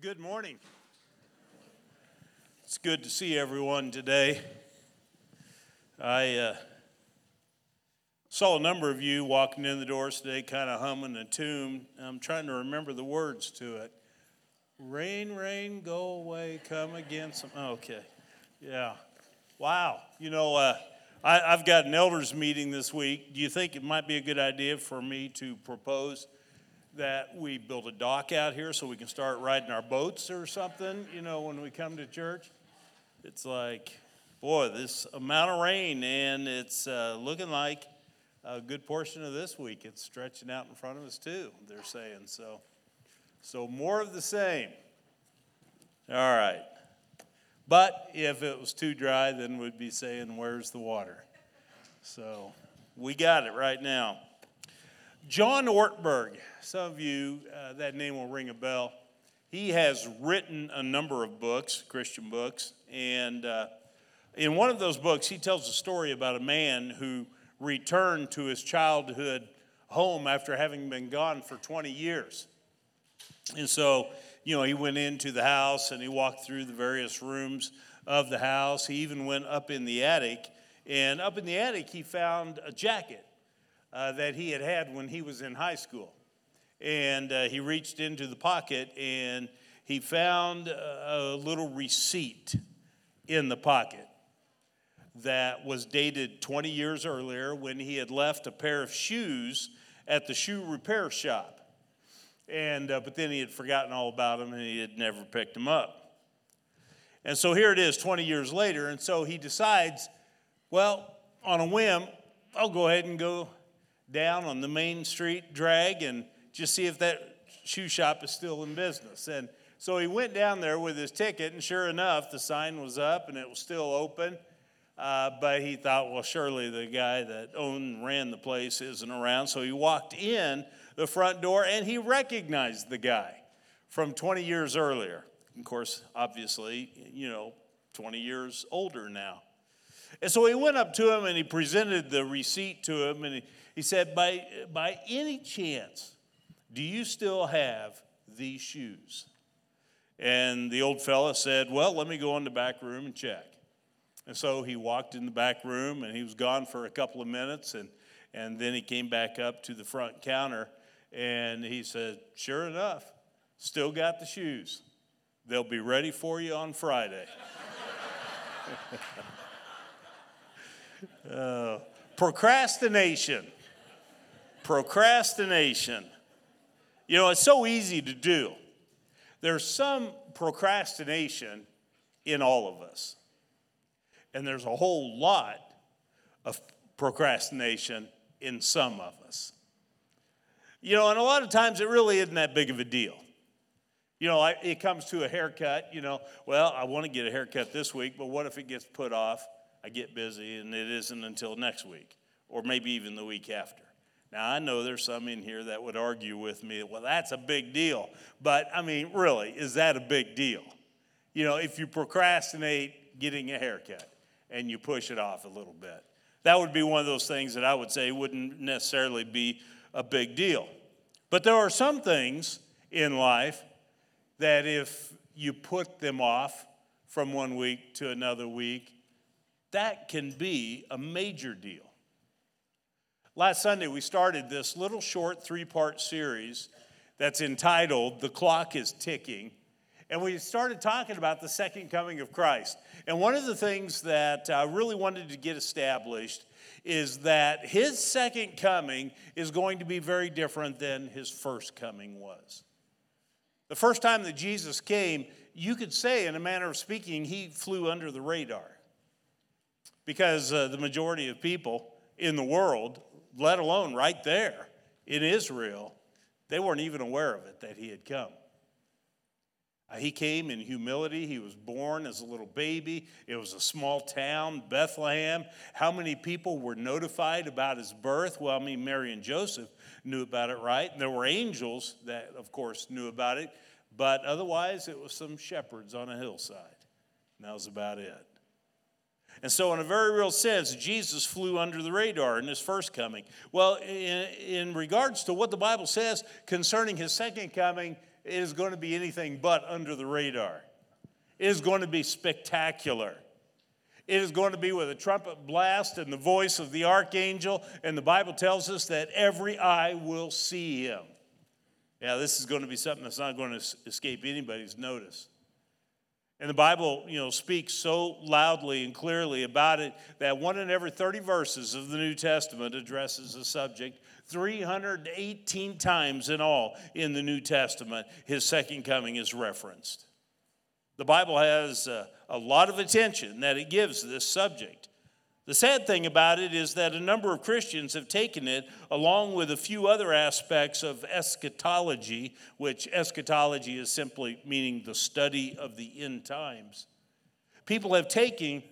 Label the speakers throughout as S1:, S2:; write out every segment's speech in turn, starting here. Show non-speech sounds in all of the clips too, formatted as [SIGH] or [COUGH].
S1: Good morning. It's good to see everyone today. I uh, saw a number of you walking in the doors today, kind of humming a tune. I'm trying to remember the words to it. Rain, rain, go away, come again. Some, okay. Yeah. Wow. You know, uh, I, I've got an elders meeting this week. Do you think it might be a good idea for me to propose? That we build a dock out here so we can start riding our boats or something, you know, when we come to church. It's like, boy, this amount of rain, and it's uh, looking like a good portion of this week. It's stretching out in front of us, too, they're saying. So, so more of the same. All right. But if it was too dry, then we'd be saying, Where's the water? So we got it right now. John Ortberg, some of you, uh, that name will ring a bell. He has written a number of books, Christian books, and uh, in one of those books, he tells a story about a man who returned to his childhood home after having been gone for 20 years. And so, you know, he went into the house and he walked through the various rooms of the house. He even went up in the attic, and up in the attic, he found a jacket uh, that he had had when he was in high school. And uh, he reached into the pocket and he found a little receipt in the pocket that was dated 20 years earlier when he had left a pair of shoes at the shoe repair shop. And, uh, but then he had forgotten all about them and he had never picked them up. And so here it is 20 years later. And so he decides, well, on a whim, I'll go ahead and go down on the main street drag and just see if that shoe shop is still in business. And so he went down there with his ticket, and sure enough, the sign was up and it was still open. Uh, but he thought, well, surely the guy that owned and ran the place isn't around. So he walked in the front door and he recognized the guy from 20 years earlier. Of course, obviously, you know, 20 years older now. And so he went up to him and he presented the receipt to him and he, he said, by, by any chance, do you still have these shoes? And the old fella said, Well, let me go in the back room and check. And so he walked in the back room and he was gone for a couple of minutes. And, and then he came back up to the front counter and he said, Sure enough, still got the shoes. They'll be ready for you on Friday. [LAUGHS] uh, procrastination procrastination. You know, it's so easy to do. There's some procrastination in all of us, and there's a whole lot of procrastination in some of us. You know, and a lot of times it really isn't that big of a deal. You know, it comes to a haircut, you know, well, I want to get a haircut this week, but what if it gets put off? I get busy and it isn't until next week or maybe even the week after. Now, I know there's some in here that would argue with me, well, that's a big deal. But, I mean, really, is that a big deal? You know, if you procrastinate getting a haircut and you push it off a little bit, that would be one of those things that I would say wouldn't necessarily be a big deal. But there are some things in life that if you put them off from one week to another week, that can be a major deal. Last Sunday, we started this little short three part series that's entitled The Clock is Ticking. And we started talking about the second coming of Christ. And one of the things that I really wanted to get established is that his second coming is going to be very different than his first coming was. The first time that Jesus came, you could say, in a manner of speaking, he flew under the radar. Because uh, the majority of people in the world let alone right there in Israel, they weren't even aware of it that he had come. Uh, he came in humility. He was born as a little baby. It was a small town, Bethlehem. How many people were notified about his birth? Well, I mean, Mary and Joseph knew about it, right? And there were angels that, of course, knew about it. But otherwise, it was some shepherds on a hillside. And that was about it. And so, in a very real sense, Jesus flew under the radar in his first coming. Well, in, in, regards to what the Bible says concerning his second coming, it is going to be anything but under the radar. It is going to be spectacular. It is going to be with a trumpet blast and the voice of the archangel, and the Bible tells us that every eye will see him. Yeah, this is going to be something that's not going to escape anybody's notice. And the Bible, you know, speaks so loudly and clearly about it that one in every 30 verses of the New Testament addresses the subject. 318 times in all in the New Testament, his second coming is referenced. The Bible has a, a lot of attention that it gives this subject. The sad thing about it is that a number of Christians have taken it along with a few other aspects of eschatology, which eschatology is simply meaning the study of the end times. People have taken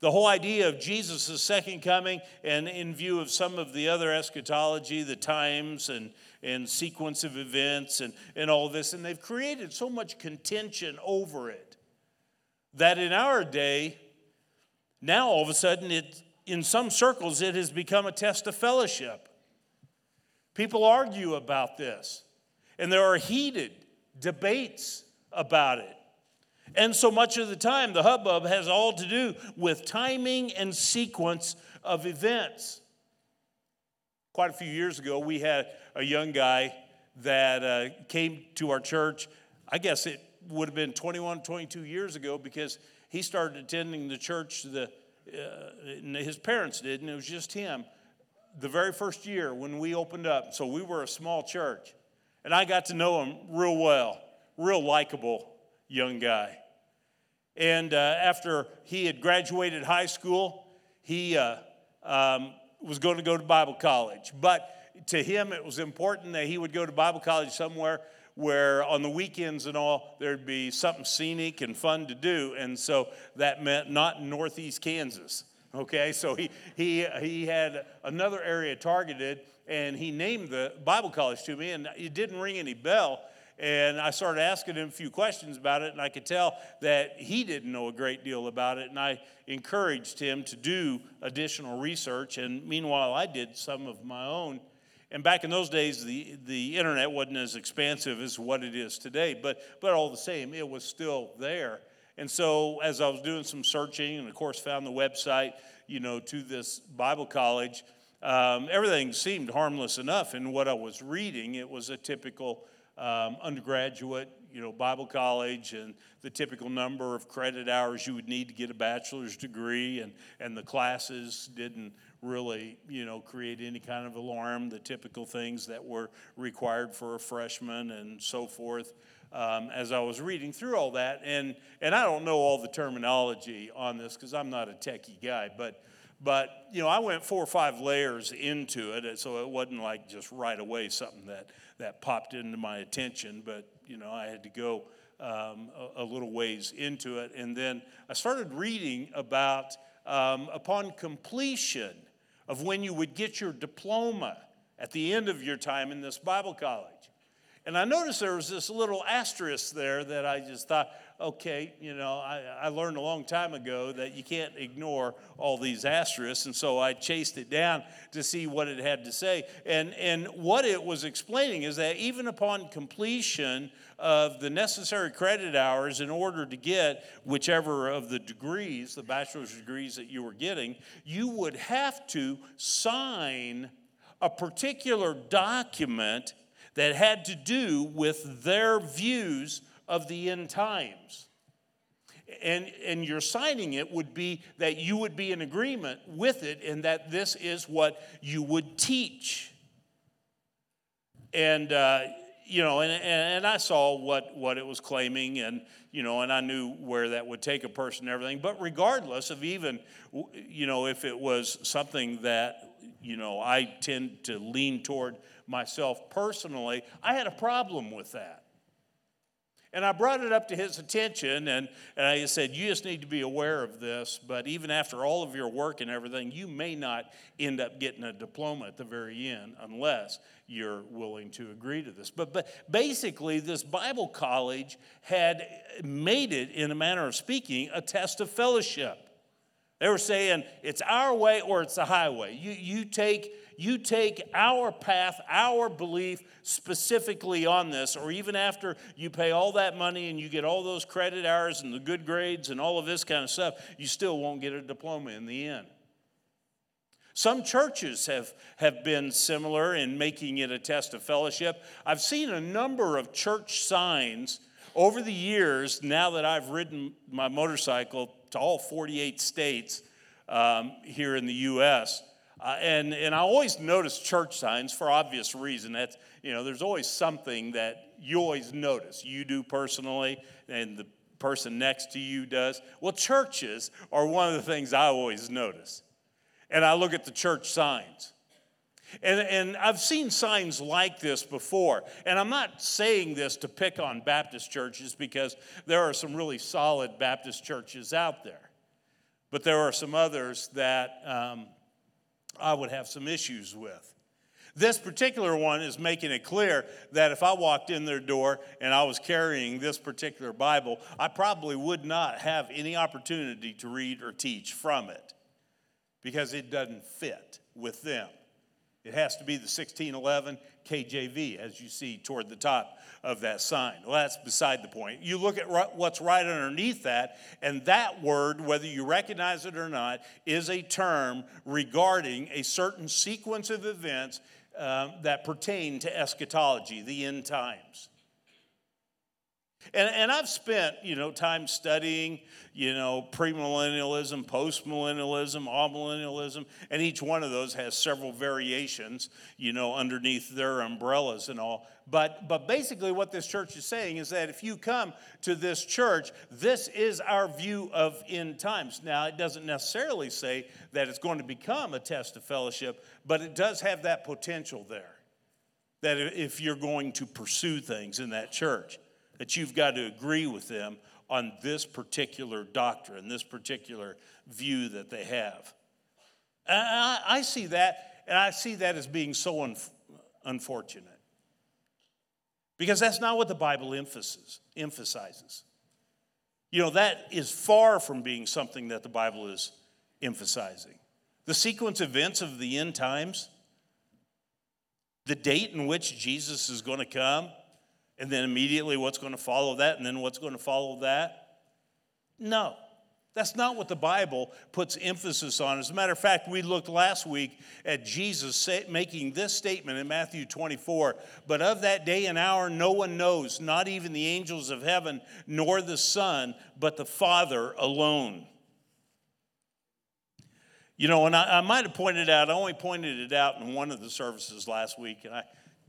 S1: the whole idea of Jesus' second coming and in view of some of the other eschatology, the times and, and sequence of events and, and all this, and they've created so much contention over it that in our day, now, all of a sudden, it, in some circles, it has become a test of fellowship. People argue about this, and there are heated debates about it. And so much of the time, the hubbub has all to do with timing and sequence of events. Quite a few years ago, we had a young guy that uh, came to our church. I guess it would have been 21, 22 years ago because he started attending the church, the, uh, his parents did, and it was just him. The very first year when we opened up, so we were a small church, and I got to know him real well, real likable young guy. And uh, after he had graduated high school, he uh, um, was going to go to Bible college. But to him, it was important that he would go to Bible college somewhere where on the weekends and all there'd be something scenic and fun to do and so that meant not northeast kansas okay so he he he had another area targeted and he named the bible college to me and it didn't ring any bell and I started asking him a few questions about it, and I could tell that he didn't know a great deal about it. And I encouraged him to do additional research. And meanwhile, I did some of my own. And back in those days, the, the internet wasn't as expansive as what it is today, but, but all the same, it was still there. And so, as I was doing some searching, and of course, found the website, you know, to this Bible college, um, everything seemed harmless enough in what I was reading. It was a typical um, undergraduate, you know, Bible college, and the typical number of credit hours you would need to get a bachelor's degree, and, and the classes didn't really, you know, create any kind of alarm, the typical things that were required for a freshman and so forth. Um, as I was reading through all that, and, and I don't know all the terminology on this because I'm not a techie guy, but, but, you know, I went four or five layers into it, so it wasn't like just right away something that, that popped into my attention, but, you know, I had to go um, a, a little ways into it. And then I started reading about um, upon completion of when you would get your diploma at the end of your time in this Bible college. And I noticed there was this little asterisk there that I just thought, okay, you know, I, I, learned a long time ago that you can't ignore all these asterisks. And so I chased it down to see what it had to say. And, and what it was explaining is that even upon completion of the necessary credit hours in order to get whichever of the degrees, the bachelor's degrees that you were getting, you would have to sign a particular document that had to do with their views of the end times. And, and your signing it would be that you would be in agreement with it and that this is what you would teach. And, uh, you know, and, and I saw what, what it was claiming, and, you know, and I knew where that would take a person and everything. But regardless of even, you know, if it was something that, you know, I tend to lean toward myself personally, I had a problem with that. And I brought it up to his attention, and, and I said, You just need to be aware of this, but even after all of your work and everything, you may not end up getting a diploma at the very end unless you're willing to agree to this. But, but basically, this Bible college had made it, in a manner of speaking, a test of fellowship. They were saying, It's our way or it's the highway. You, you take you take our path, our belief specifically on this, or even after you pay all that money and you get all those credit hours and the good grades and all of this kind of stuff, you still won't get a diploma in the end. Some churches have, have been similar in making it a test of fellowship. I've seen a number of church signs over the years, now that I've ridden my motorcycle to all 48 states um, here in the U.S., uh, and, and I always notice church signs for obvious reason. That's, you know, there's always something that you always notice. You do personally, and the person next to you does. Well, churches are one of the things I always notice and I look at the church signs. And, and I've seen signs like this before. And I'm not saying this to pick on Baptist churches because there are some really solid Baptist churches out there. But there are some others that um, I would have some issues with. This particular one is making it clear that if I walked in their door and I was carrying this particular Bible, I probably would not have any opportunity to read or teach from it because it doesn't fit with them. It has to be the 1611 KJV, as you see toward the top of that sign. Well, that's beside the point. You look at what's right underneath that, and that word, whether you recognize it or not, is a term regarding a certain sequence of events um, that pertain to eschatology, the end times. And, and I've spent, you know, time studying, you know, premillennialism, postmillennialism, amillennialism, and each one of those has several variations, you know, underneath their umbrellas and all. But, but basically, what this church is saying is that if you come to this church, this is our view of end times. Now, it doesn't necessarily say that it's going to become a test of fellowship, but it does have that potential there. That if you're going to pursue things in that church that you've got to agree with them on this particular doctrine, this particular view that they have. And I, I see that, and I see that as being so un, unfortunate. Because that's not what the Bible emphasis, emphasizes. You know, that is far from being something that the Bible is emphasizing. The sequence events of the end times, the date in which Jesus is going to come, and then immediately what's going to follow that, and then what's going to follow that? No. That's not what the Bible puts emphasis on. As a matter of fact, we looked last week at Jesus making this statement in Matthew 24 But of that day and hour, no one knows, not even the angels of heaven, nor the Son, but the Father alone. You know, and I, I might have pointed out, I only pointed it out in one of the services last week, and I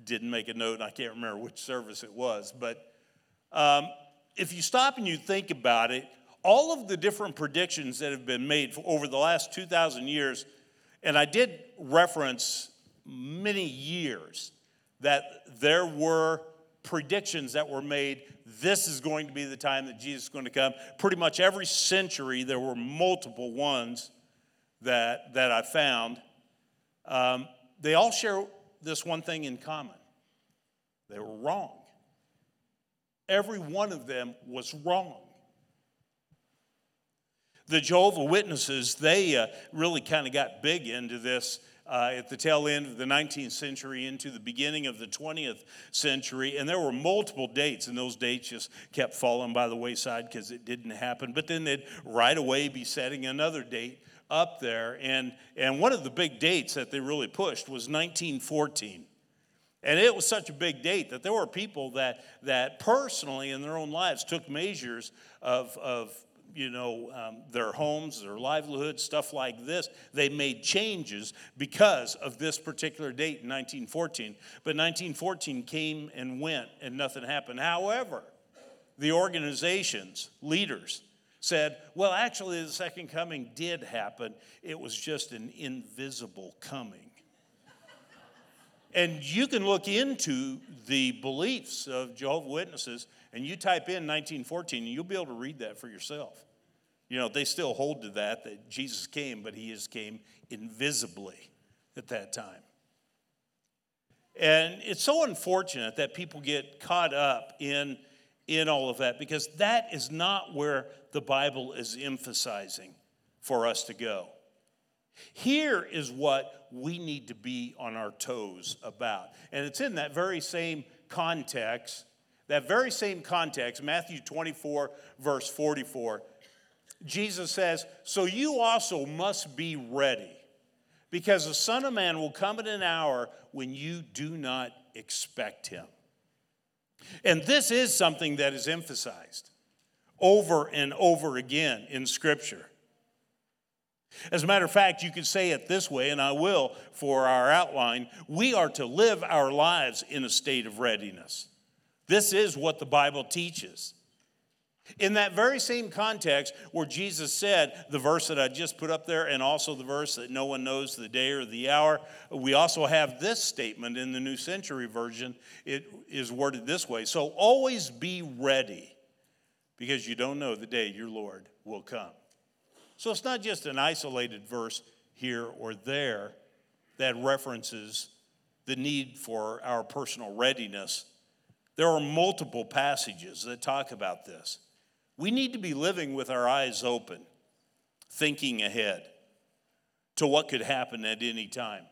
S1: didn't make a note, and I can't remember which service it was. But um, if you stop and you think about it, all of the different predictions that have been made over the last 2,000 years, and I did reference many years that there were predictions that were made. This is going to be the time that Jesus is going to come. Pretty much every century, there were multiple ones that, that I found. Um, they all share this one thing in common they were wrong. Every one of them was wrong. The Jehovah Witnesses, they uh, really kind of got big into this uh, at the tail end of the 19th century into the beginning of the 20th century. And there were multiple dates, and those dates just kept falling by the wayside because it didn't happen. But then they'd right away be setting another date up there. And, and one of the big dates that they really pushed was 1914. And it was such a big date that there were people that, that personally in their own lives took measures of, of you know, um, their homes, their livelihood, stuff like this. They made changes because of this particular date in 1914. But 1914 came and went and nothing happened. However, the organizations, leaders, said, well, actually, the second coming did happen. It was just an invisible coming. and you can look into the beliefs of Jehovah Witnesses and you type in 1914 and you'll be able to read that for yourself. You know, they still hold to that, that Jesus came, but he just came invisibly at that time. And it's so unfortunate that people get caught up in in all of that because that is not where the Bible is emphasizing for us to go. Here is what we need to be on our toes about. And it's in that very same context, that very same context, Matthew 24, verse 44. Jesus says, So you also must be ready, because the Son of Man will come at an hour when you do not expect him. And this is something that is emphasized over and over again in Scripture. As a matter of fact, you could say it this way, and I will for our outline. We are to live our lives in a state of readiness. This is what the Bible teaches. In that very same context where Jesus said, the verse that I just put up there, and also the verse that no one knows the day or the hour, we also have this statement in the New Century Version. It is worded this way So always be ready, because you don't know the day your Lord will come. So it's not just an isolated verse here or there that references the need for our personal readiness. There are multiple passages that talk about this. We need to be living with our eyes open, thinking ahead to what could happen at any time.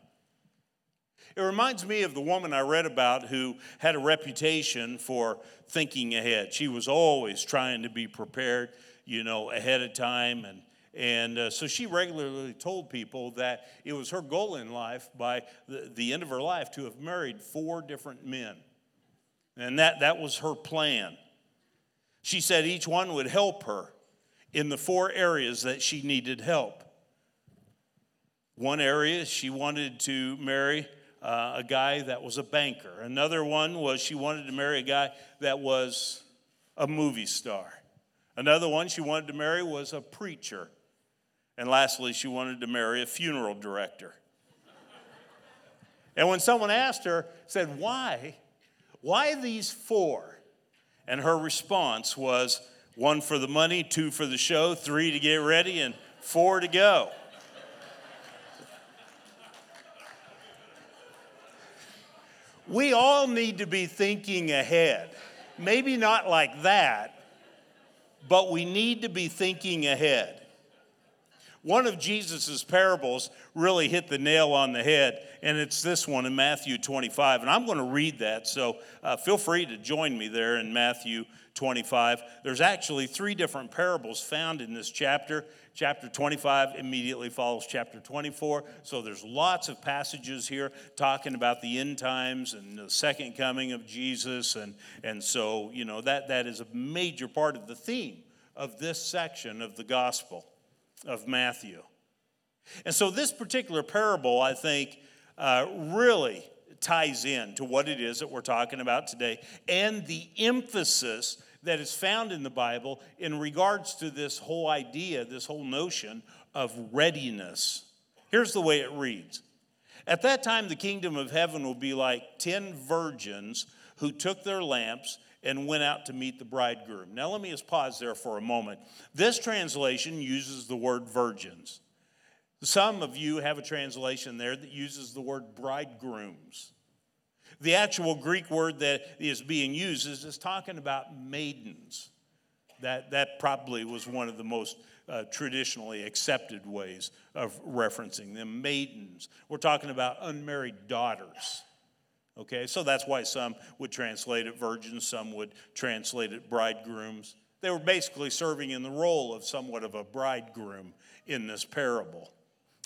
S1: It reminds me of the woman I read about who had a reputation for thinking ahead. She was always trying to be prepared, you know, ahead of time and and uh, so she regularly told people that it was her goal in life by the, the end of her life to have married four different men. And that, that was her plan. She said each one would help her in the four areas that she needed help. One area, she wanted to marry uh, a guy that was a banker. Another one was she wanted to marry a guy that was a movie star. Another one she wanted to marry was a preacher. And lastly, she wanted to marry a funeral director. and when someone asked her, said, Why? Why these four? And her response was one for the money, two for the show, three to get ready, and four to go. We all need to be thinking ahead. Maybe not like that, but we need to be thinking ahead. One of Jesus' parables really hit the nail on the head, and it's this one in Matthew 25. And I'm going to read that, so uh, feel free to join me there in Matthew 25. There's actually three different parables found in this chapter. Chapter 25 immediately follows chapter 24. So there's lots of passages here talking about the end times and the second coming of Jesus. And, and so, you know, that, that is a major part of the theme of this section of the gospel of Matthew. And so, this particular parable, I think, uh, really ties in to what it is that we're talking about today and the emphasis that is found in the Bible in regards to this whole idea, this whole notion of readiness. Here's the way it reads At that time, the kingdom of heaven will be like ten virgins who took their lamps and went out to meet the bridegroom. Now, let me just pause there for a moment. This translation uses the word virgins. Some of you have a translation there that uses the word bridegrooms. The actual Greek word that is being used is, talking about maidens. That, that probably was one of the most uh, traditionally accepted ways of referencing them maidens. We're talking about unmarried daughters. Okay, so that's why some would translate it virgins, some would translate it bridegrooms. They were basically serving in the role of somewhat of a bridegroom in this parable.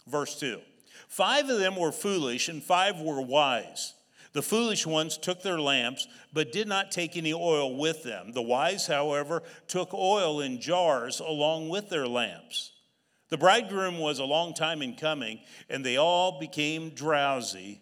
S1: Verse 2 Five of them were foolish, and five were wise. The foolish ones took their lamps, but did not take any oil with them. The wise, however, took oil in jars along with their lamps. The bridegroom was a long time in coming, and they all became drowsy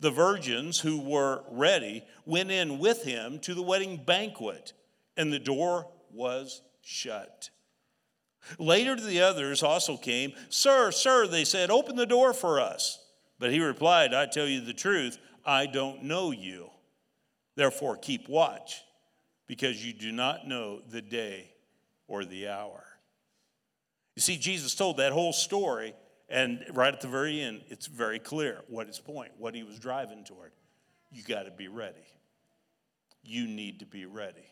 S1: The virgins who were ready went in with him to the wedding banquet, and the door was shut. Later, the others also came. Sir, sir, they said, open the door for us. But he replied, I tell you the truth, I don't know you. Therefore, keep watch, because you do not know the day or the hour. You see, Jesus told that whole story, and right at the very end, it's very clear what his point, what he was driving toward. You got to be ready. You need to be ready.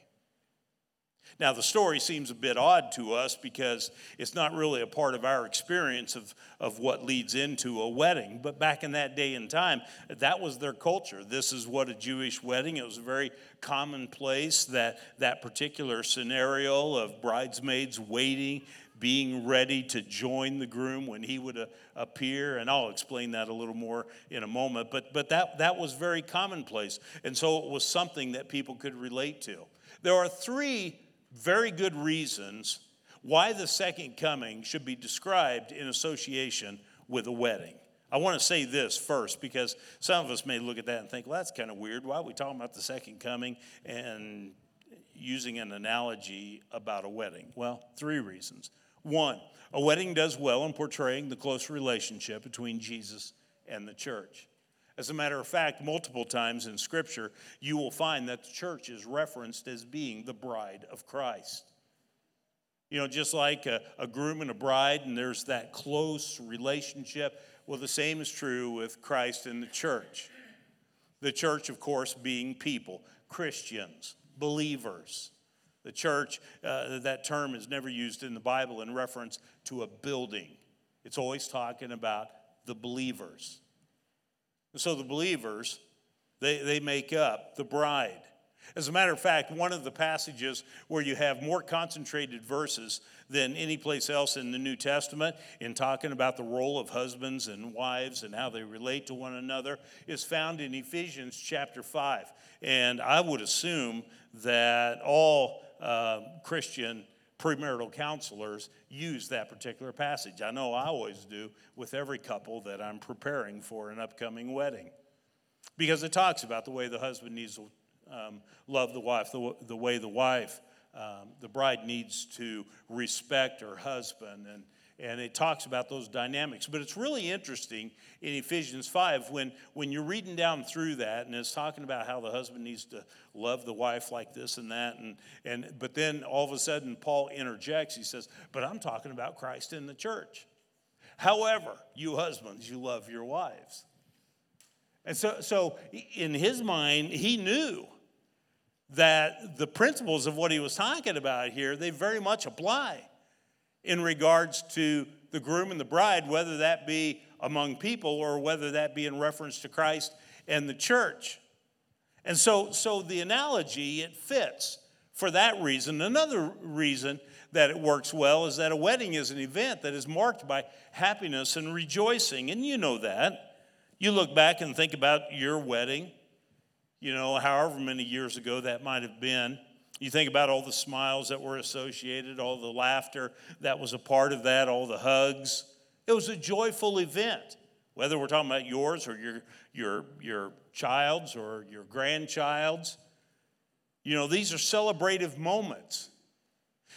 S1: Now, the story seems a bit odd to us because it's not really a part of our experience of, of what leads into a wedding. But back in that day and time, that was their culture. This is what a Jewish wedding, it was very commonplace that that particular scenario of bridesmaids waiting being ready to join the groom when he would uh, appear. And I'll explain that a little more in a moment. But, but that, that was very commonplace. And so it was something that people could relate to. There are three very good reasons why the second coming should be described in association with a wedding. I want to say this first because some of us may look at that and think, well, that's kind of weird. Why are we talking about the second coming and using an analogy about a wedding? Well, three reasons. One, a wedding does well in portraying the close relationship between Jesus and the church. As a matter of fact, multiple times in Scripture, you will find that the church is referenced as being the bride of Christ. You know, just like a, a, groom and a bride, and there's that close relationship. Well, the same is true with Christ and the church. The church, of course, being people, Christians, believers. The church, uh, that term is never used in the Bible in reference to a building, it's always talking about the believers. And so the believers, they, they make up the bride. As a matter of fact, one of the passages where you have more concentrated verses than any place else in the New Testament in talking about the role of husbands and wives and how they relate to one another is found in Ephesians chapter 5. And I would assume that all uh, Christian premarital counselors use that particular passage. I know I always do with every couple that I'm preparing for an upcoming wedding because it talks about the way the husband needs to um, love the wife, the, the way the wife, um, the bride needs to respect her husband and and it talks about those dynamics. But it's really interesting in Ephesians 5 when, when you're reading down through that, and it's talking about how the husband needs to love the wife like this and that. And, and, but then all of a sudden, Paul interjects. He says, But I'm talking about Christ in the church. However, you husbands, you love your wives. And so, so in his mind, he knew that the principles of what he was talking about here, they very much apply in regards to the groom and the bride, whether that be among people or whether that be in reference to Christ and the church. And so, so the analogy, it fits for that reason. Another reason that it works well is that a wedding is an event that is marked by happiness and rejoicing. And you know that. You look back and think about your wedding, you know, however many years ago that might have been. You think about all the smiles that were associated, all the laughter that was a part of that, all the hugs. It was a joyful event, whether we're talking about yours or your, your, your child's or your grandchild's. You know, these are celebrative moments.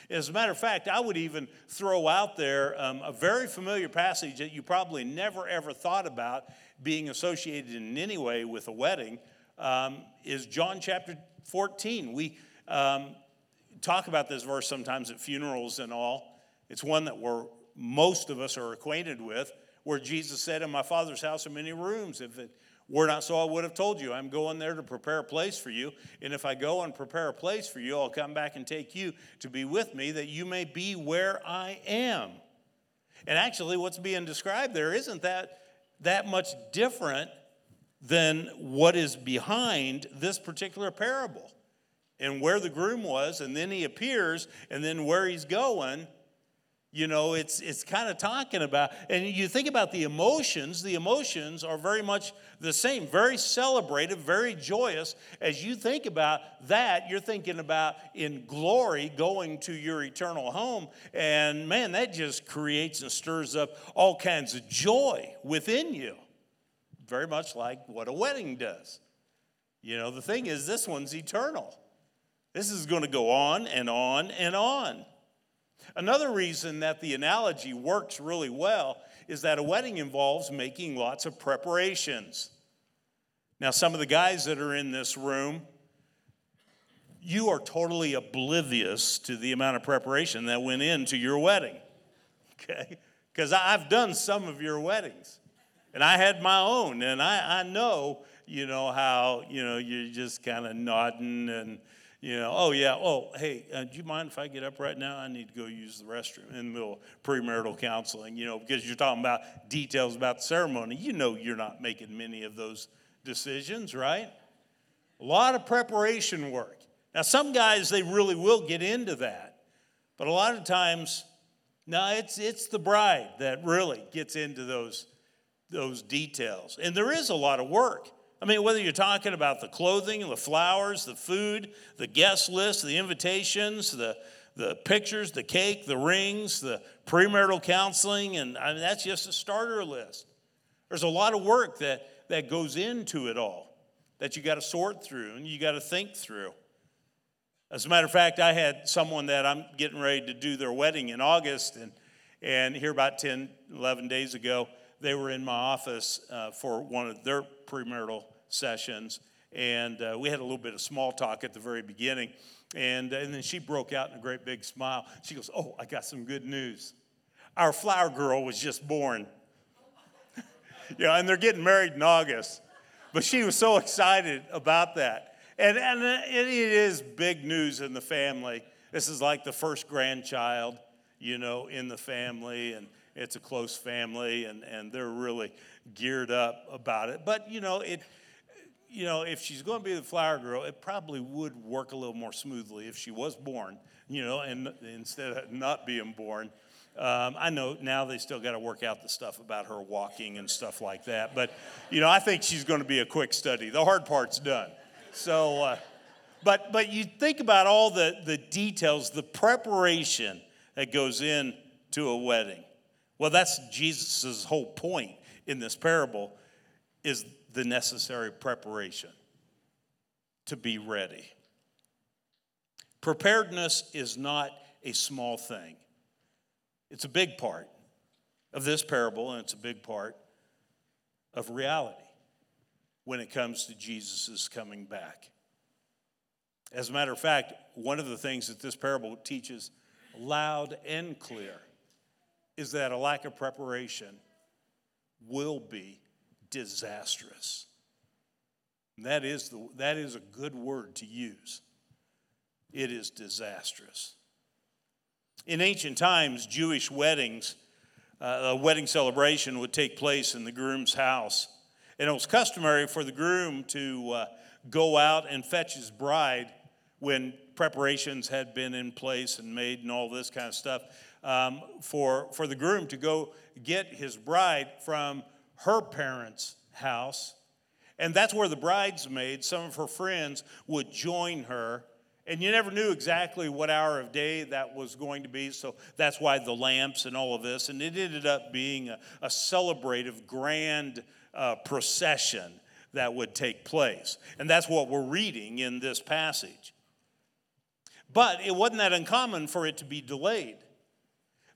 S1: As a matter of fact, I would even throw out there um, a very familiar passage that you probably never ever thought about being associated in any way with a wedding um, is John chapter 14. We um, talk about this verse sometimes at funerals and all. It's one that we're, most of us are acquainted with, where Jesus said, In my Father's house are many rooms. If it were not so, I would have told you, I'm going there to prepare a place for you. And if I go and prepare a place for you, I'll come back and take you to be with me, that you may be where I am. And actually, what's being described there isn't that that much different than what is behind this particular parable and where the groom was, and then he appears, and then where he's going. You know, it's, it's kind of talking about, and you think about the emotions, the emotions are very much the same, very celebrative, very joyous. As you think about that, you're thinking about in glory going to your eternal home. And man, that just creates and stirs up all kinds of joy within you, very much like what a wedding does. You know, the thing is, this one's eternal. This is going to go on and on and on. Another reason that the analogy works really well is that a wedding involves making lots of preparations. Now, some of the guys that are in this room, you are totally oblivious to the amount of preparation that went into your wedding, [LAUGHS] okay? Because I've done some of your weddings, and I had my own, and I, I know, you know, how, you know, you're just kind of nodding and, you know, oh yeah, oh hey, uh, do you mind if I get up right now? I need to go use the restroom in the middle of premarital counseling, you know, because you're talking about details about the ceremony. You know, you're not making many of those decisions, right? A lot of preparation work. Now, some guys they really will get into that, but a lot of times, no, it's it's the bride that really gets into those those details, and there is a lot of work. I mean, whether you're talking about the clothing, the flowers, the food, the guest list, the invitations, the, the pictures, the cake, the rings, the premarital counseling, and I mean, that's just a starter list. There's a lot of work that, that goes into it all that you got to sort through and you got to think through. As a matter of fact, I had someone that I'm getting ready to do their wedding in August, and, and here about 10, 11 days ago, they were in my office uh, for one of their premarital sessions, and uh, we had a little bit of small talk at the very beginning. And, and then she broke out in a great big smile. She goes, Oh, I got some good news. Our flower girl was just born. [LAUGHS] yeah, and they're getting married in August. But she was so excited about that. And, and it is big news in the family. This is like the first grandchild, you know, in the family. And it's a close family, and, and they're really geared up about it. But, you know, it, you know, if she's going to be the flower girl, it probably would work a little more smoothly if she was born, you know, and instead of not being born. Um, I know now they still got to work out the stuff about her walking and stuff like that. But, you know, I think she's going to be a quick study. The hard part's done. So, uh, but, but you think about all the, the details, the preparation that goes into a wedding. Well, that's Jesus' whole point in this parable is the necessary preparation to be ready. Preparedness is not a small thing. It's a big part of this parable, and it's a big part of reality when it comes to Jesus' coming back. As a matter of fact, one of the things that this parable teaches loud and clear is that a lack of preparation will be disastrous. That is, the, that is a good word to use. It is disastrous. In ancient times, Jewish weddings, uh, a wedding celebration would take place in the groom's house. And it was customary for the groom to uh, go out and fetch his bride when preparations had been in place and made and all this kind of stuff um, for, for the groom to go get his bride from her parents' house. And that's where the bridesmaid, some of her friends, would join her. And you never knew exactly what hour of day that was going to be, so that's why the lamps and all of this. And it ended up being a, a celebrative, grand uh, procession that would take place. And that's what we're reading in this passage. But it wasn't that uncommon for it to be delayed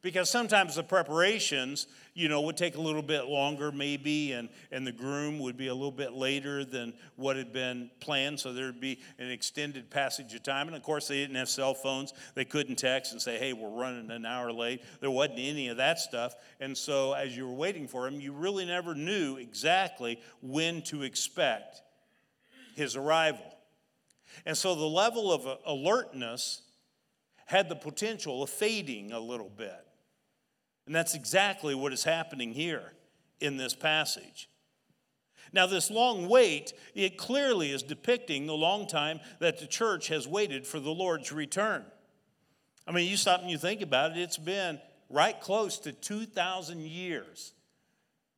S1: because sometimes the preparations you know would take a little bit longer maybe and, and the groom would be a little bit later than what had been planned so there'd be an extended passage of time. And of course they didn't have cell phones. They couldn't text and say hey we're running an hour late. There wasn't any of that stuff. And so as you were waiting for him you really never knew exactly when to expect his arrival. And so the level of alertness had the potential of fading a little bit and that's exactly what is happening here in this passage. Now, this long wait, it clearly is depicting the long time that the church has waited for the Lord's return. I mean, you stop and you think about it, it's been right close to 2,000 years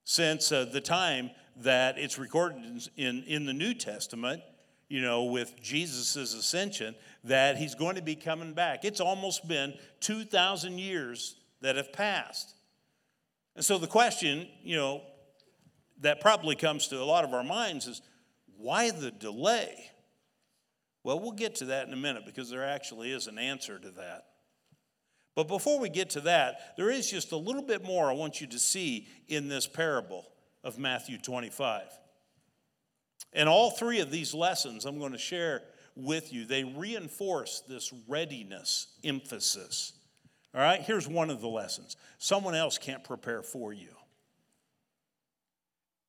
S1: since uh, the time that it's recorded in, in the New Testament, you know, with Jesus' ascension, that he's going to be coming back. It's almost been 2,000 years that have passed. And so the question, you know, that probably comes to a lot of our minds is why the delay? Well, we'll get to that in a minute because there actually is an answer to that. But before we get to that, there is just a little bit more I want you to see in this parable of Matthew 25. And all three of these lessons I'm going to share with you, they reinforce this readiness emphasis. All right, here's one of the lessons someone else can't prepare for you.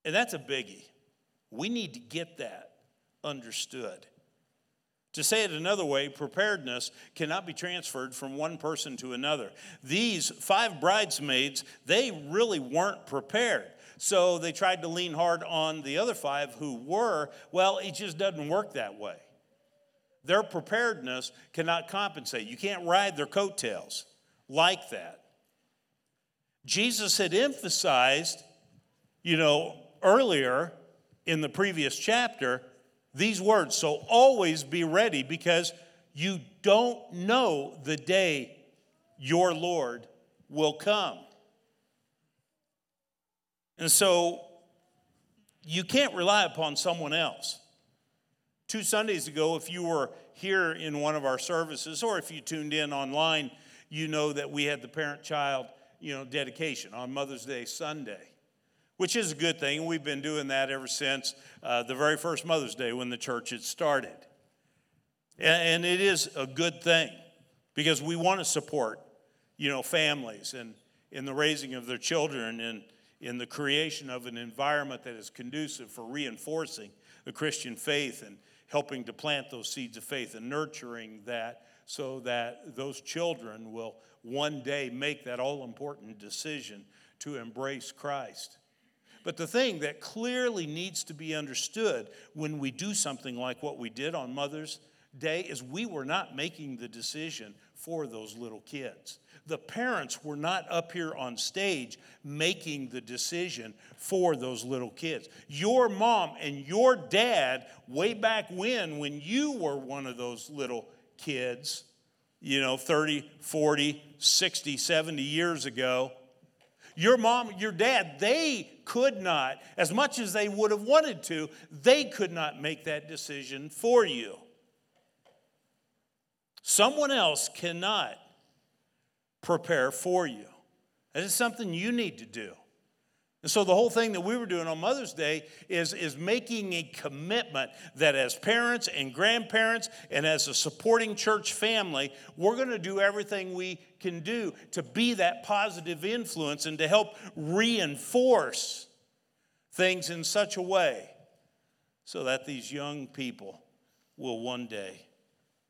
S1: And that's a biggie. We need to get that understood. To say it another way, preparedness cannot be transferred from one person to another. These five bridesmaids, they really weren't prepared. So they tried to lean hard on the other five who were. Well, it just doesn't work that way. Their preparedness cannot compensate. You can't ride their coattails like that. Jesus had emphasized, you know, earlier in the previous chapter these words. So always be ready because you don't know the day your Lord will come. And so you can't rely upon someone else. Two Sundays ago, if you were here in one of our services or if you tuned in online, you know that we had the parent child you know, dedication on Mother's Day Sunday which is a good thing. We've been doing that ever since uh, the very first Mother's Day when the church had started. And, and it is a good thing because we want to support, you know, families and in the raising of their children and in the creation of an environment that is conducive for reinforcing the Christian faith and helping to plant those seeds of faith and nurturing that so that those children will one day make that all important decision to embrace Christ. But the thing that clearly needs to be understood when we do something like what we did on Mother's Day is we were not making the decision for those little kids. The parents were not up here on stage making the decision for those little kids. Your mom and your dad, way back when, when you were one of those little kids, you know, 30, 40, 60, 70 years ago, your mom, your dad, they could not, as much as they would have wanted to, they could not make that decision for you. Someone else cannot prepare for you. That is something you need to do. And so the whole thing that we were doing on Mother's Day is, is making a commitment that as parents and grandparents and as a supporting church family, we're going to do everything we can do to be that positive influence and to help reinforce things in such a way so that these young people will one day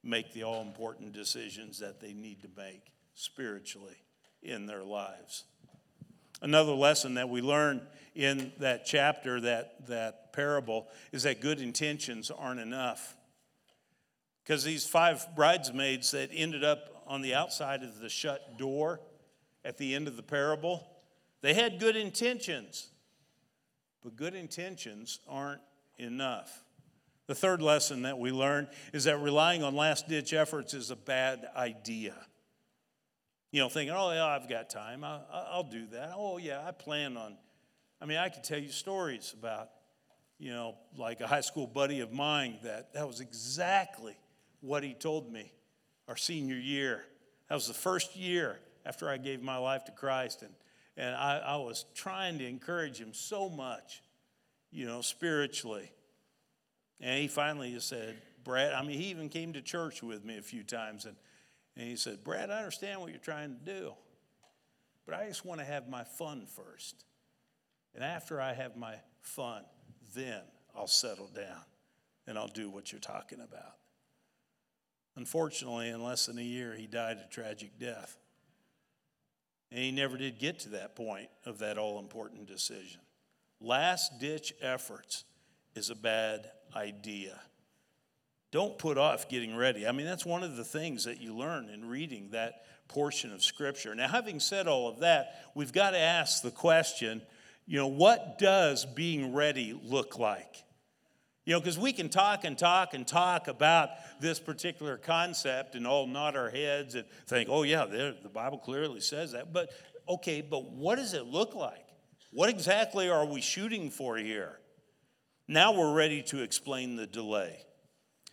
S1: make the all important decisions that they need to make spiritually in their lives. Another lesson that we learn in that chapter, that, that parable, is that good intentions aren't enough. Because these five bridesmaids that ended up on the outside of the shut door at the end of the parable, they had good intentions. But good intentions aren't enough. The third lesson that we learn is that relying on last ditch efforts is a bad idea you know, thinking, oh, yeah, I've got time. I, I'll do that. Oh, yeah, I plan on. I mean, I could tell you stories about, you know, like a high school buddy of mine that that was exactly what he told me our senior year. That was the first year after I gave my life to Christ. And, and I, I was trying to encourage him so much, you know, spiritually. And he finally just said, Brad, I mean, he even came to church with me a few times. And and he said, Brad, I understand what you're trying to do, but I just want to have my fun first. And after I have my fun, then I'll settle down and I'll do what you're talking about. Unfortunately, in less than a year, he died a tragic death. And he never did get to that point of that all important decision. Last ditch efforts is a bad idea. Don't put off getting ready. I mean, that's one of the things that you learn in reading that portion of Scripture. Now, having said all of that, we've got to ask the question you know, what does being ready look like? You know, because we can talk and talk and talk about this particular concept and all nod our heads and think, oh, yeah, the Bible clearly says that. But, okay, but what does it look like? What exactly are we shooting for here? Now we're ready to explain the delay.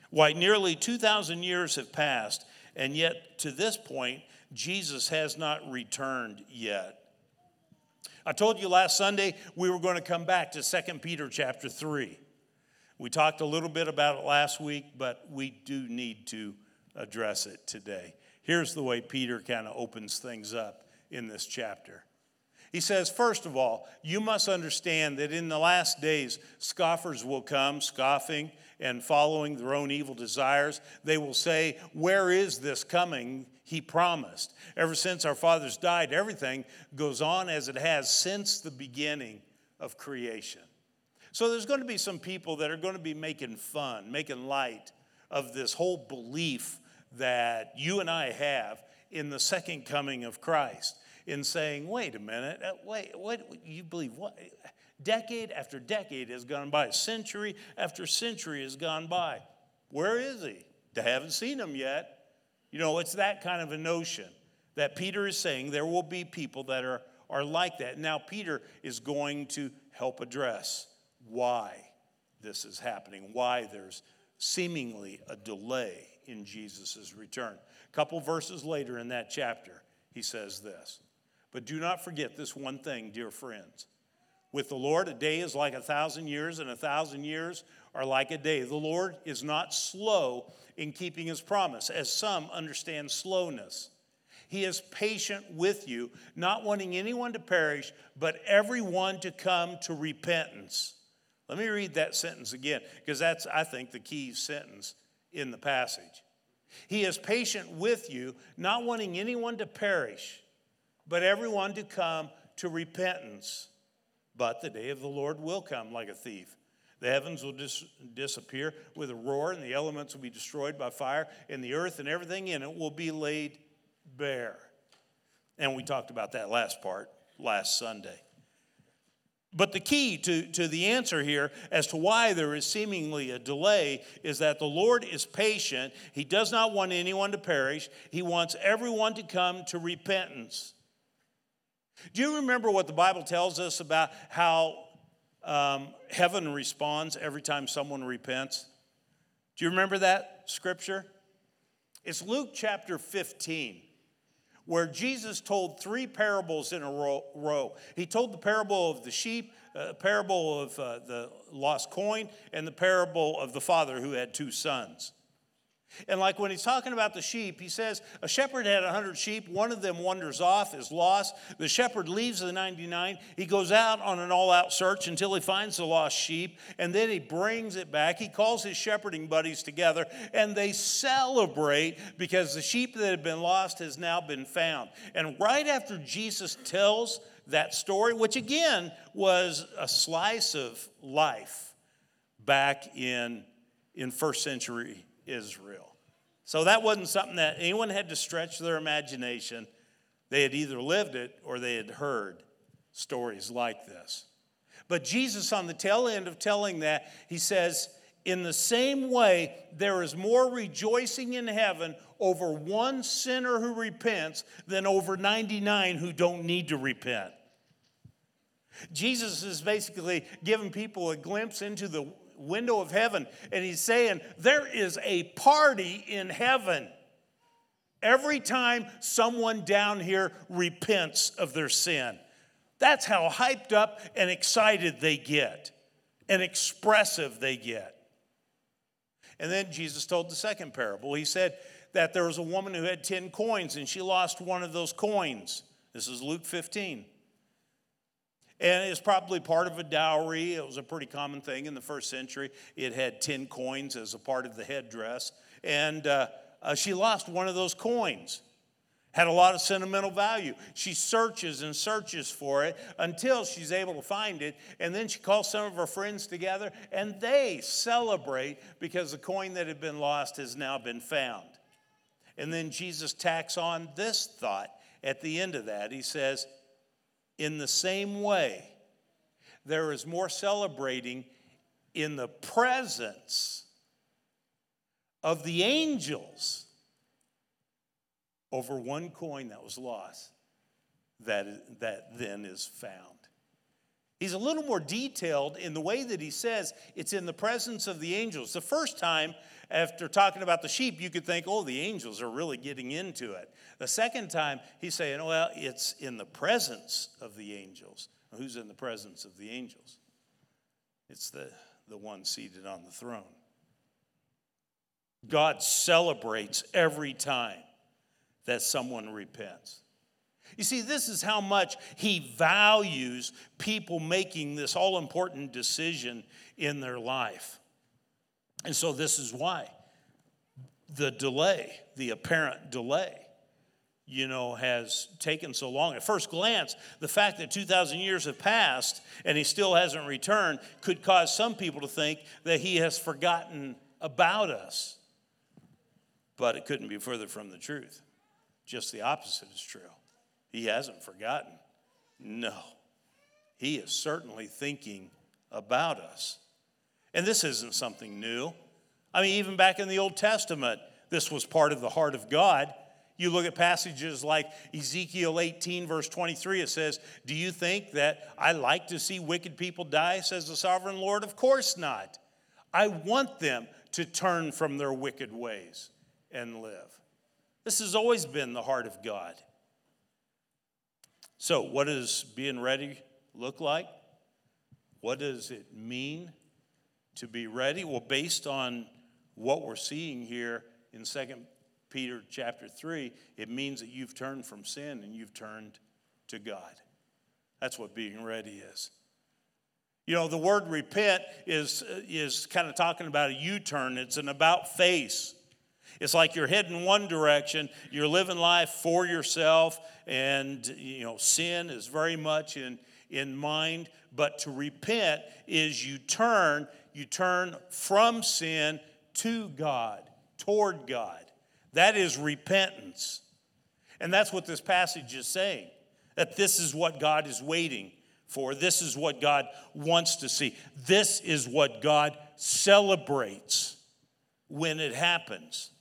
S1: Why, nearly 2,000 years have passed, and yet to this point, Jesus has not returned yet. I told you last Sunday we were going to come back to 2 Peter chapter 3. We talked a little bit about it last week, but we do need to address it today. Here's the way Peter kind of opens things up in this chapter. He says, first of all, you must understand that in the last days, scoffers will come, scoffing and following their own evil desires. They will say, Where is this coming he promised? Ever since our fathers died, everything goes on as it has since the beginning of creation. So there's going to be some people that are going to be making fun, making light of this whole belief that you and I have in the second coming of Christ in saying, wait a minute, uh, wait, what, you believe what? Decade after decade has gone by, century after century has gone by. Where is he? They haven't seen him yet. You know, it's that kind of a notion that Peter is saying there will be people that are, are like that. Now, Peter is going to help address why this is happening, why there's seemingly a delay in Jesus' return. A couple verses later in that chapter, he says this but do not forget this one thing, dear friends. With the Lord, a day is like a thousand years, and a thousand years are like a day. The Lord is not slow in keeping his promise, as some understand slowness. He is patient with you, not wanting anyone to perish, but everyone to come to repentance. Let me read that sentence again, because that's, I think, the key sentence in the passage. He is patient with you, not wanting anyone to perish but everyone to come to repentance. But the day of the Lord will come like a thief. The heavens will dis- disappear with a roar, and the elements will be destroyed by fire, and the earth and everything in it will be laid bare. And we talked about that last part last Sunday. But the key to, to the answer here as to why there is seemingly a delay is that the Lord is patient. He does not want anyone to perish, He wants everyone to come to repentance. Do you remember what the Bible tells us about how um, heaven responds every time someone repents? Do you remember that scripture? It's Luke chapter 15, where Jesus told three parables in a row. He told the parable of the sheep, a uh, parable of uh, the lost coin, and the parable of the father who had two sons. And like when he's talking about the sheep, he says, A shepherd had a hundred sheep. One of them wanders off, is lost. The shepherd leaves the 99. He goes out on an all out search until he finds the lost sheep. And then he brings it back. He calls his shepherding buddies together and they celebrate because the sheep that had been lost has now been found. And right after Jesus tells that story, which again was a slice of life back in, in first century Israel. So that wasn't something that anyone had to stretch their imagination. They had either lived it or they had heard stories like this. But Jesus, on the tail end of telling that, he says, In the same way, there is more rejoicing in heaven over one sinner who repents than over 99 who don't need to repent. Jesus is basically giving people a glimpse into the window of heaven, and he's saying, There is a party in heaven every time someone down here repents of their sin. That's how hyped up and excited they get, and expressive they get. And then Jesus told the second parable. He said that there was a woman who had 10 coins and she lost one of those coins. This is Luke 15. And it's probably part of a dowry. It was a pretty common thing in the first century. It had 10 coins as a part of the headdress. And uh, uh, she lost one of those coins. Had a lot of sentimental value. She searches and searches for it until she's able to find it. And then she calls some of her friends together and they celebrate because the coin that had been lost has now been found. And then Jesus tacks on this thought at the end of that. He says, in the same way, there is more celebrating in the presence of the angels over one coin that was lost that, that then is found. He's a little more detailed in the way that he says it's in the presence of the angels. The first time after talking about the sheep, you could think, oh, the angels are really getting into it. The second time, he's saying, well, it's in the presence of the angels. Who's in the presence of the angels? It's the, the one seated on the throne. God celebrates every time that someone repents. You see, this is how much he values people making this all important decision in their life. And so, this is why the delay, the apparent delay, you know, has taken so long. At first glance, the fact that 2,000 years have passed and he still hasn't returned could cause some people to think that he has forgotten about us. But it couldn't be further from the truth. Just the opposite is true. He hasn't forgotten. No, he is certainly thinking about us. And this isn't something new. I mean, even back in the Old Testament, this was part of the heart of God. You look at passages like Ezekiel 18, verse 23, it says, Do you think that I like to see wicked people die, says the sovereign Lord? Of course not. I want them to turn from their wicked ways and live. This has always been the heart of God. So, what does being ready look like? What does it mean to be ready? Well, based on what we're seeing here in 2 Peter chapter 3, it means that you've turned from sin and you've turned to God. That's what being ready is. You know, the word repent is, is kind of talking about a U turn, it's an about face. It's like you're heading one direction, you're living life for yourself, and you know, sin is very much in, in mind. But to repent is you turn, you turn from sin to God, toward God. That is repentance. And that's what this passage is saying that this is what God is waiting for. This is what God wants to see. This is what God celebrates when it happens.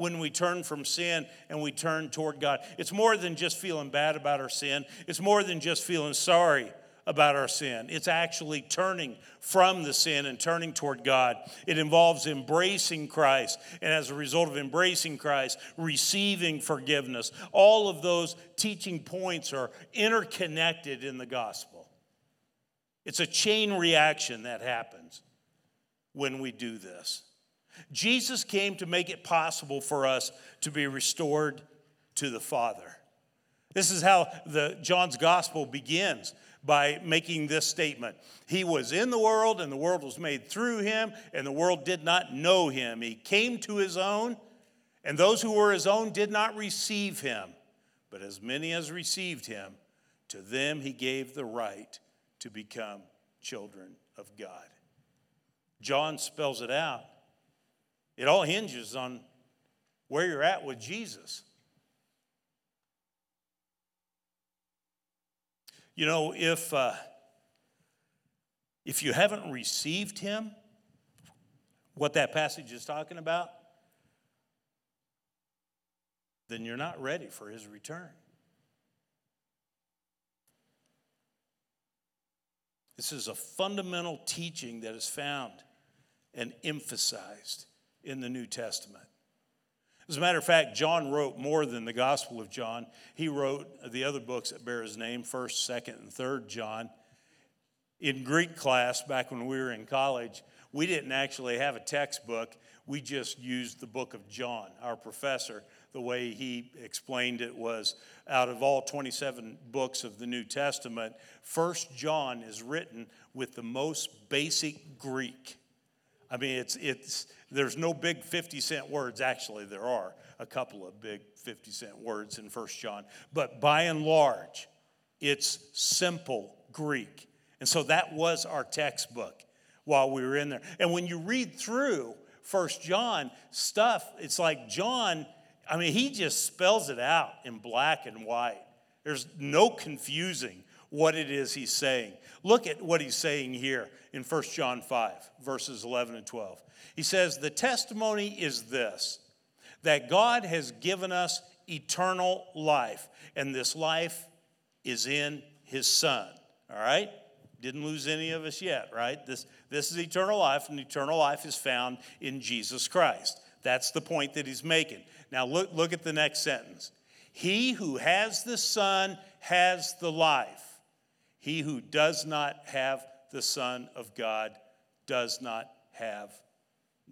S1: When we turn from sin and we turn toward God. It's more than just feeling bad about our sin, it's more than just feeling sorry about our sin. It's actually turning from the sin and turning toward God. It involves embracing Christ, and as a result of embracing Christ, receiving forgiveness. All of those teaching points are interconnected in the gospel. It's a chain reaction that happens when we do this. Jesus came to make it possible for us to be restored to the Father. This is how the John's gospel begins by making this statement. He was in the world, and the world was made through him, and the world did not know him. He came to his own, and those who were his own did not receive him. But as many as received him, to them he gave the right to become children of God. John spells it out. It all hinges on where you're at with Jesus. You know, if, uh, if you haven't received him, what that passage is talking about, then you're not ready for his return. This is a fundamental teaching that is found and emphasized in the New Testament. As a matter of fact, John wrote more than the Gospel of John. He wrote the other books that bear his name, 1st, 2nd, and 3rd John. In Greek class, back when we were in college, we didn't actually have a textbook. We just used the book of John. Our professor, the way he explained it was out of all 27 books of the New Testament, 1st John is written with the most basic Greek. I mean, it's, it's, there's no big 50 cent words. Actually, there are a couple of big 50 cent words in First John. But by and large, it's simple Greek. And so that was our textbook while we were in there. And when you read through First John stuff, it's like John, I mean, he just spells it out in black and white. There's no confusing what it is he's saying. Look at what he's saying here in 1 John 5, verses 11 and 12. He says, The testimony is this that God has given us eternal life, and this life is in his Son. All right? Didn't lose any of us yet, right? This, this is eternal life, and eternal life is found in Jesus Christ. That's the point that he's making. Now, look, look at the next sentence. He who has the Son has the life. He who does not have the Son of God does not have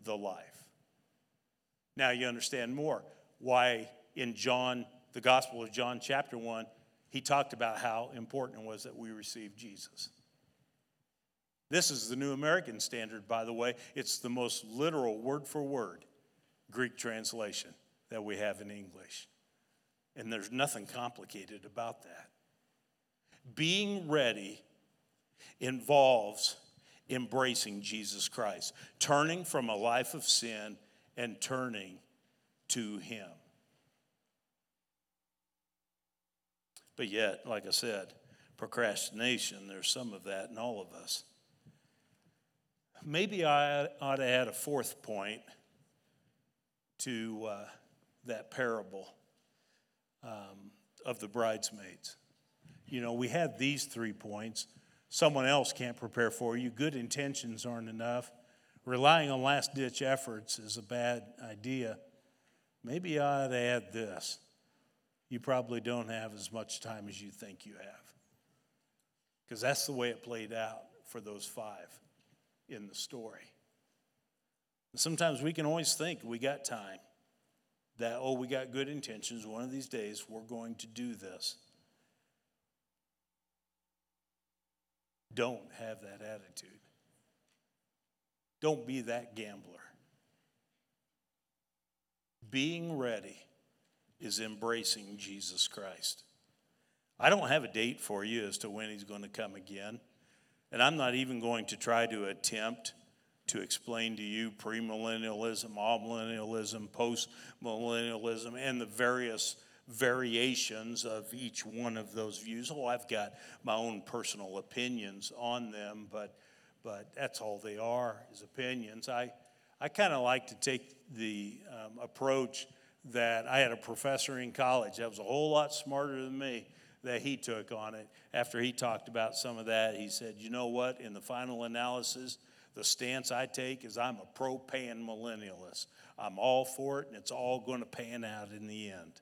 S1: the life. Now you understand more why in John, the Gospel of John, chapter 1, he talked about how important it was that we receive Jesus. This is the New American Standard, by the way. It's the most literal, word for word, Greek translation that we have in English. And there's nothing complicated about that. Being ready involves embracing Jesus Christ, turning from a life of sin and turning to Him. But yet, like I said, procrastination, there's some of that in all of us. Maybe I ought to add a fourth point to uh, that parable um, of the bridesmaids. You know, we had these three points. Someone else can't prepare for you. Good intentions aren't enough. Relying on last ditch efforts is a bad idea. Maybe I ought to add this. You probably don't have as much time as you think you have. Because that's the way it played out for those five in the story. sometimes we can always think we got time, that, oh, we got good intentions. One of these days we're going to do this. Don't have that attitude. Don't be that gambler. Being ready is embracing Jesus Christ. I don't have a date for you as to when he's going to come again. And I'm not even going to try to attempt to explain to you premillennialism, amillennialism, postmillennialism, and the various variations of each one of those views. Oh, I've got my own personal opinions on them, but but that's all they are is opinions. I I kind of like to take the um, approach that I had a professor in college that was a whole lot smarter than me that he took on it. After he talked about some of that, he said, You know what? In the final analysis, the stance I take is I'm a pro pan millennialist. I'm all for it, and it's all going to pan out in the end.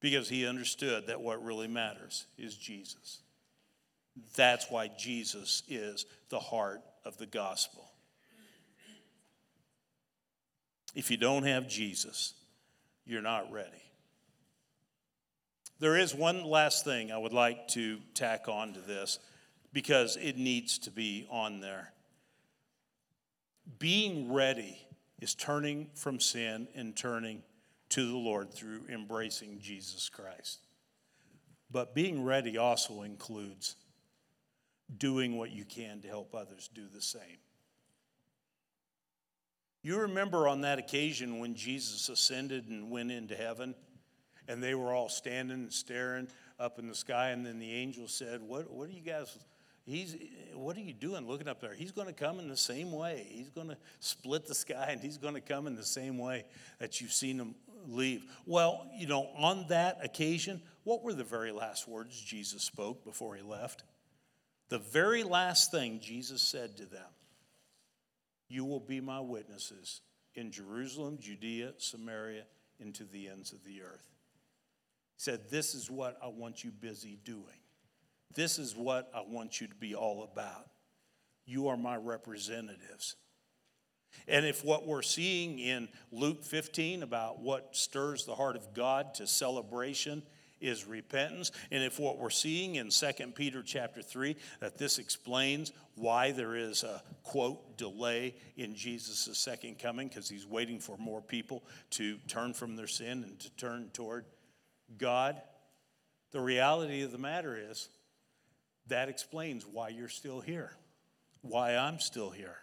S1: Because he understood that what really matters is Jesus. That's why Jesus is the heart of the gospel. If you don't have Jesus, you're not ready. There is one last thing I would like to tack on to this because it needs to be on there. Being ready is turning from sin and turning to the Lord through embracing Jesus Christ. But being ready also includes doing what you can to help others do the same. You remember on that occasion when Jesus ascended and went into heaven? and they were all standing and staring up in the sky. And then the angel said, What, what are you guys? He's, what are you doing looking up there? He's going to come in the same way. He's going to split the sky and he's going to come in the same way that you've seen him leave. Well, you know, on that occasion, what were the very last words Jesus spoke before he left? The very last thing Jesus said to them You will be my witnesses in Jerusalem, Judea, Samaria, and to the ends of the earth He said, This is what I want you busy doing. This is what I want you to be all about. You are my representatives. And if what we're seeing in Luke 15 about what stirs the heart of God to celebration is repentance, and if what we're seeing in 2 Peter chapter 3 that this explains why there is a quote delay in Jesus' second coming because he's waiting for more people to turn from their sin and to turn toward God, the reality of the matter is that explains why you're still here, why I'm still here.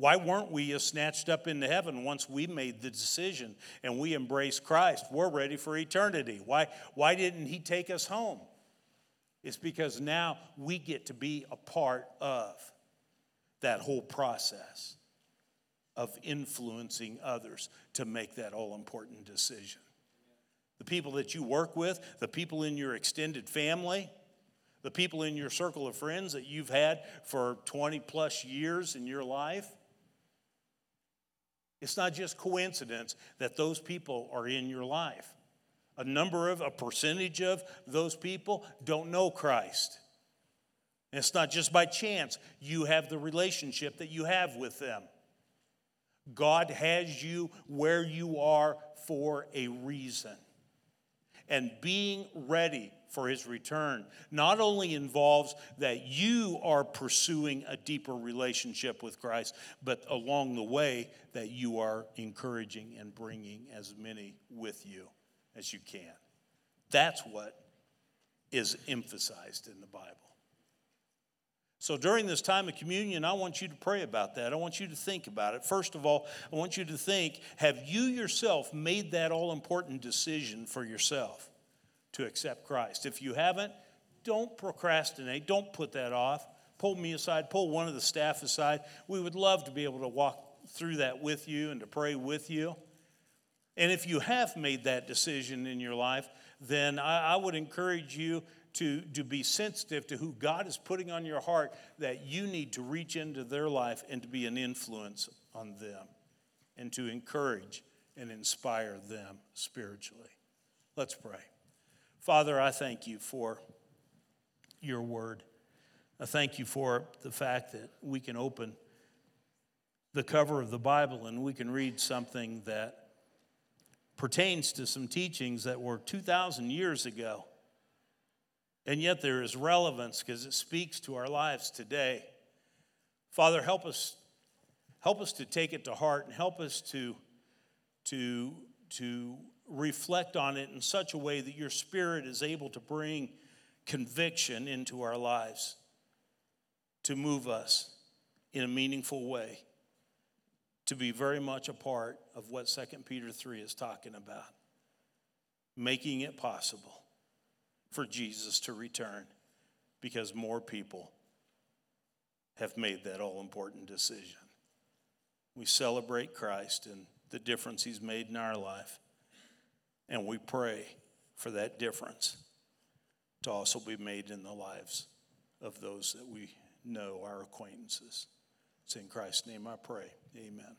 S1: Why weren't we snatched up into heaven once we made the decision and we embraced Christ? We're ready for eternity. Why, why didn't He take us home? It's because now we get to be a part of that whole process of influencing others to make that all important decision the people that you work with, the people in your extended family, the people in your circle of friends that you've had for 20 plus years in your life. It's not just coincidence that those people are in your life. A number of, a percentage of those people don't know Christ. And it's not just by chance you have the relationship that you have with them. God has you where you are for a reason. And being ready for his return not only involves that you are pursuing a deeper relationship with Christ, but along the way that you are encouraging and bringing as many with you as you can. That's what is emphasized in the Bible. So during this time of communion, I want you to pray about that. I want you to think about it. First of all, I want you to think have you yourself made that all important decision for yourself to accept Christ? If you haven't, don't procrastinate. Don't put that off. Pull me aside, pull one of the staff aside. We would love to be able to walk through that with you and to pray with you. And if you have made that decision in your life, then I, I would encourage you to, to be sensitive to who God is putting on your heart that you need to reach into their life and to be an influence on them and to encourage and inspire them spiritually. Let's pray. Father, I thank you for your word. I thank you for the fact that we can open the cover of the Bible and we can read something that pertains to some teachings that were 2,000 years ago and yet there is relevance because it speaks to our lives today. Father, help us, help us to take it to heart and help us to, to, to reflect on it in such a way that your spirit is able to bring conviction into our lives, to move us in a meaningful way, to be very much a part of what 2 Peter 3 is talking about, making it possible for Jesus to return because more people have made that all important decision. We celebrate Christ and the difference he's made in our life, and we pray for that difference to also be made in the lives of those that we know, our acquaintances. It's in Christ's name I pray. Amen.